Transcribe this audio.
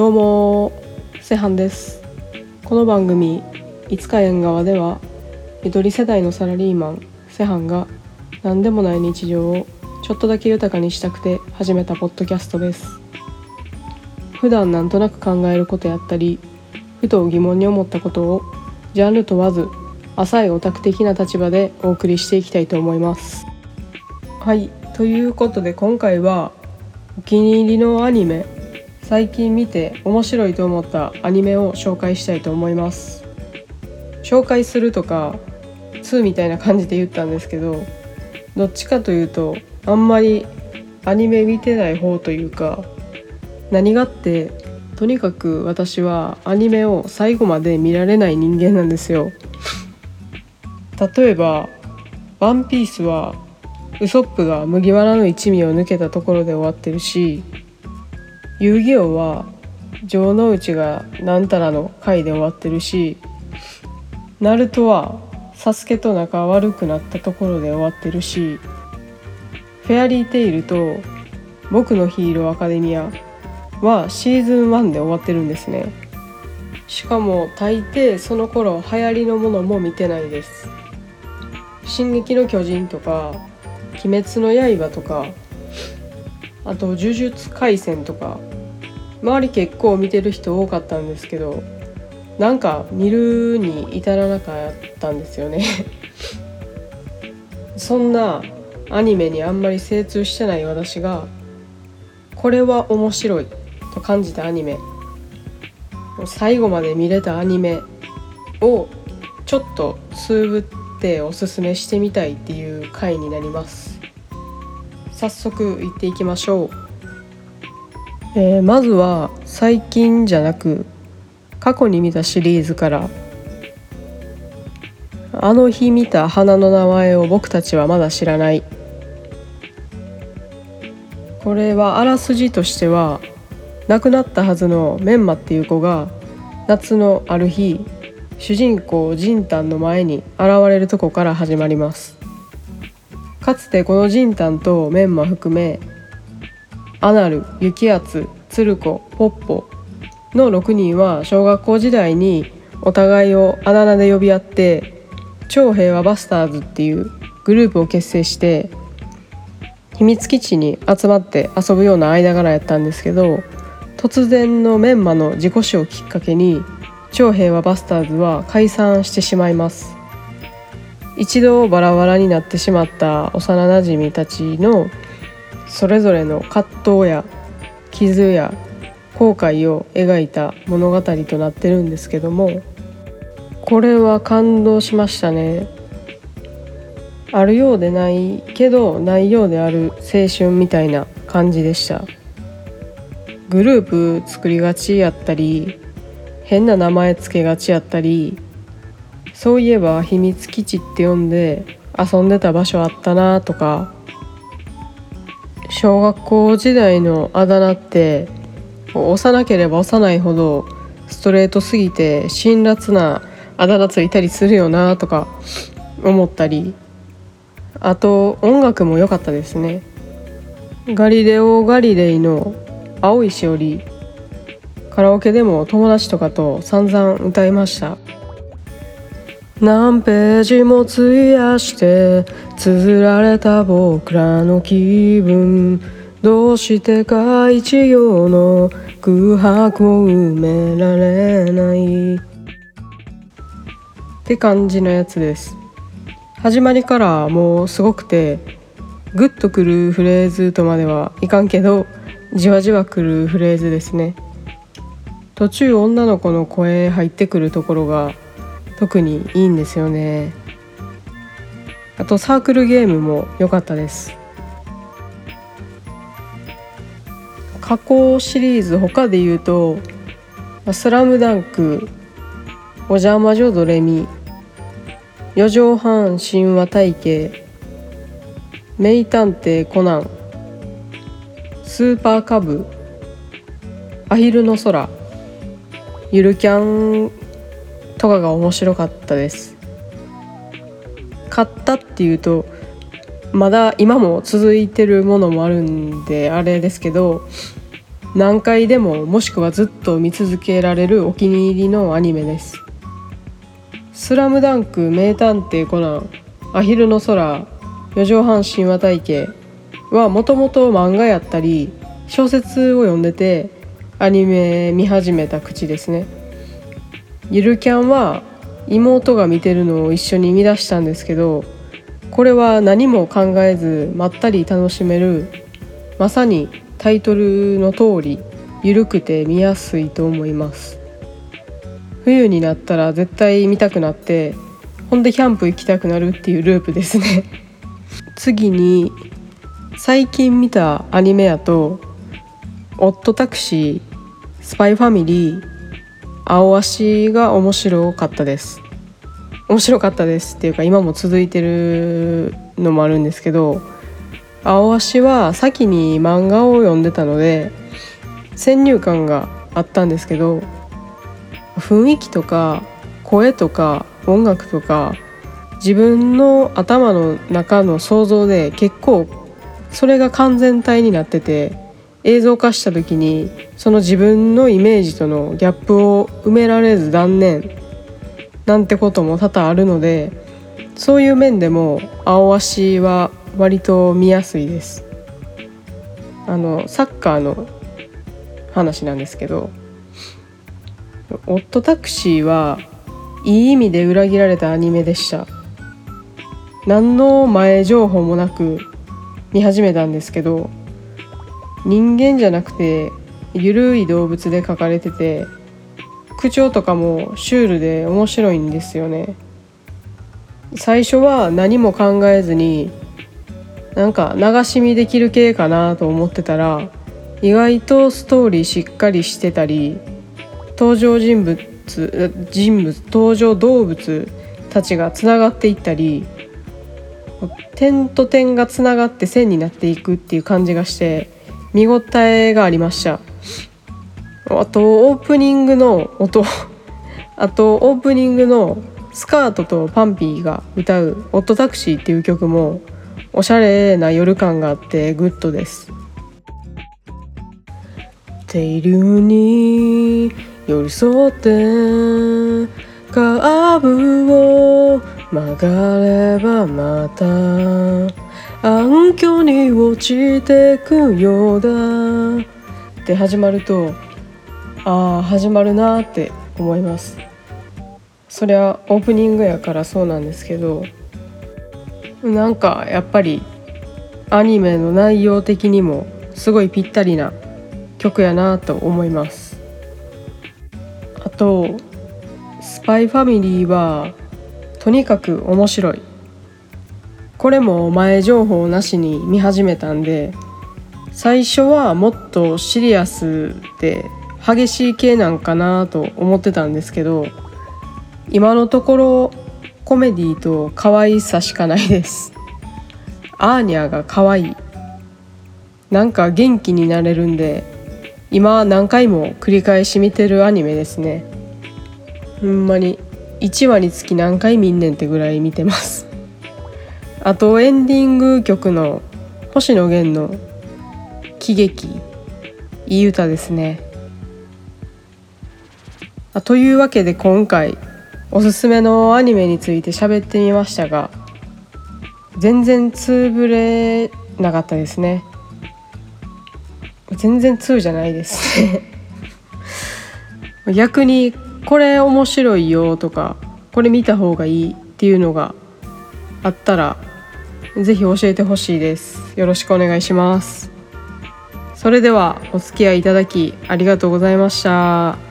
どうもセハンです。この番組「いつか縁側」では緑世代のサラリーマンセハンが何でもない日常をちょっとだけ豊かにしたくて始めたポッドキャストです。普段なんとなく考えることやったりふと疑問に思ったことをジャンル問わず浅いオタク的な立場でお送りしていきたいと思います。はいということで今回はお気に入りのアニメ最近見て面白いと思ったアニメを紹介したいと思います。紹介するとか2みたいな感じで言ったんですけどどっちかというとあんまりアニメ見てない方というか何がってとにかく私はアニメを最後まで見られない人間なんですよ。例えば「ワンピースはウソップが麦わらの一味を抜けたところで終わってるし遊戯王は城之内がなんたらの回で終わってるしナルトはサスケと仲悪くなったところで終わってるしフェアリーテイルと僕のヒーローアカデミアはシーズン1で終わってるんですね。しかも大抵その頃流行りのものも見てないです「進撃の巨人」とか「鬼滅の刃」とかあと「呪術廻戦」とか周り結構見てる人多かったんですけどなんか見るに至らなかったんですよね。そんなアニメにあんまり精通してない私がこれは面白いと感じたアニメ。最後まで見れたアニメをちょっとつぶっておすすめしてみたいっていう回になります。早速行っていきましょう、えー、まずは最近じゃなく過去に見たシリーズからあの日見た花の名前を僕たちはまだ知らない。これはあらすじとしては亡くなったはずのメンマっていう子が夏のある日主人公ジンタンの前に現れるとこから始まります。かつてこのジンタンとメンマ含めアナル、ユキアツ、ツルコ、ポッポの6人は小学校時代にお互いをあだ名で呼び合って超平和バスターズっていうグループを結成して秘密基地に集まって遊ぶような間柄やったんですけど突然のメンマの自己死をきっかけに超平和バスターズは解散してしまいます。一度バラバラになってしまった幼なじみたちのそれぞれの葛藤や傷や後悔を描いた物語となってるんですけどもこれは感動しましたね。あるようでないけどないようである青春みたいな感じでした。グループ作りがちやったり変な名前つけがちやったりそういえば秘密基地って呼んで遊んでた場所あったなとか小学校時代のあだ名って幼ければ幼いほどストレートすぎて辛辣なあだ名ついたりするよなとか思ったり。あと音楽も良かったですね。ガリレオ・ガリレイの「青いしおり」カラオケでも友達とかと散々歌いました。何ページも費やして綴られた僕らの気分。どうしてか一行の空白を埋められない。って感じのやつです。始まりからもうすごくてグッとくるフレーズとまではいかんけどじわじわくるフレーズですね。途中女の子の声入ってくるところが特にいいんですよね。あとサークルゲームも良かったです。過去シリーズ他で言うと「スラムダンクお邪魔女ドレミ」「四畳半神話体系」「名探偵コナン」「スーパーカブ」「アヒルの空」「ゆるキャン」とかが面白かったです。買ったっていうとまだ今も続いてるものもあるんであれですけど何回でももしくはずっと見続けられるお気に入りのアニメです「スラムダンク名探偵コナン」「アヒルの空」「四畳半神話体系」はもともと漫画やったり小説を読んでてアニメ見始めた口ですねゆるキャンは妹が見てるのを一緒に見出したんですけどこれは何も考えずまったり楽しめるまさにタイトルの通り緩くて見やすいと思います。冬になったら絶対見たくなってほんでキャンプ行きたくなるっていうループですね。次に最近見たアニメやと「オットタクシー」「スパイファミリー」「青足」が面白かったです。面白かったですっていうか今も続いてるのもあるんですけど青足は先に漫画を読んでたので先入観があったんですけど雰囲気とか声とか音楽とか自分の頭の中の想像で結構それが完全体になってて映像化した時にその自分のイメージとのギャップを埋められず断念なんてことも多々あるのでそういう面でも青足は割と見やすいです。あのサッカーの話なんですけどオットタクシーはいい意味で裏切られたアニメでした。何の前情報もなく見始めたんですけど人間じゃなくてゆるい動物で描かれてて口調とかもシュールで面白いんですよね。最初は何も考えずになんか流し見できる系かなと思ってたら意外とストーリーしっかりしてたり登場人物人物登場動物たちがつながっていったり点と点がつながって線になっていくっていう感じがして見応えがありました。あとオープニングの音。あとオープニングのスカートと PUNPEE が歌う「オッドタクシー」っていう曲もおしゃれな夜感があってグッドです。テ流に寄り添ってカーブを曲がればまた暗渠に落ちてくようだ。って始まるとああ始まるなって思います。そりゃオープニングやからそうなんですけどなんかやっぱりアニメの内容的にもすごいぴったりな曲やなと思います。あと「スパイファミリーはとにかく面白い。これも前情報なしに見始めたんで最初はもっとシリアスで激しい系なんかなと思ってたんですけど今のところコメディと可愛さしかないです。アーニャが可愛い。なんか元気になれるんで今何回も繰り返し見てるアニメですね。ほんまに。1話につき何回見んねんってぐらい見てます。あとエンディング曲の星野源の喜劇いい歌ですね。あというわけで今回おすすめのアニメについて喋ってみましたが全然つぶれなかったですね。全然2じゃないですね。逆にこれ面白いよとかこれ見た方がいいっていうのがあったらぜひ教えてほしいです。よろしくお願いします。それではお付き合いいただきありがとうございました。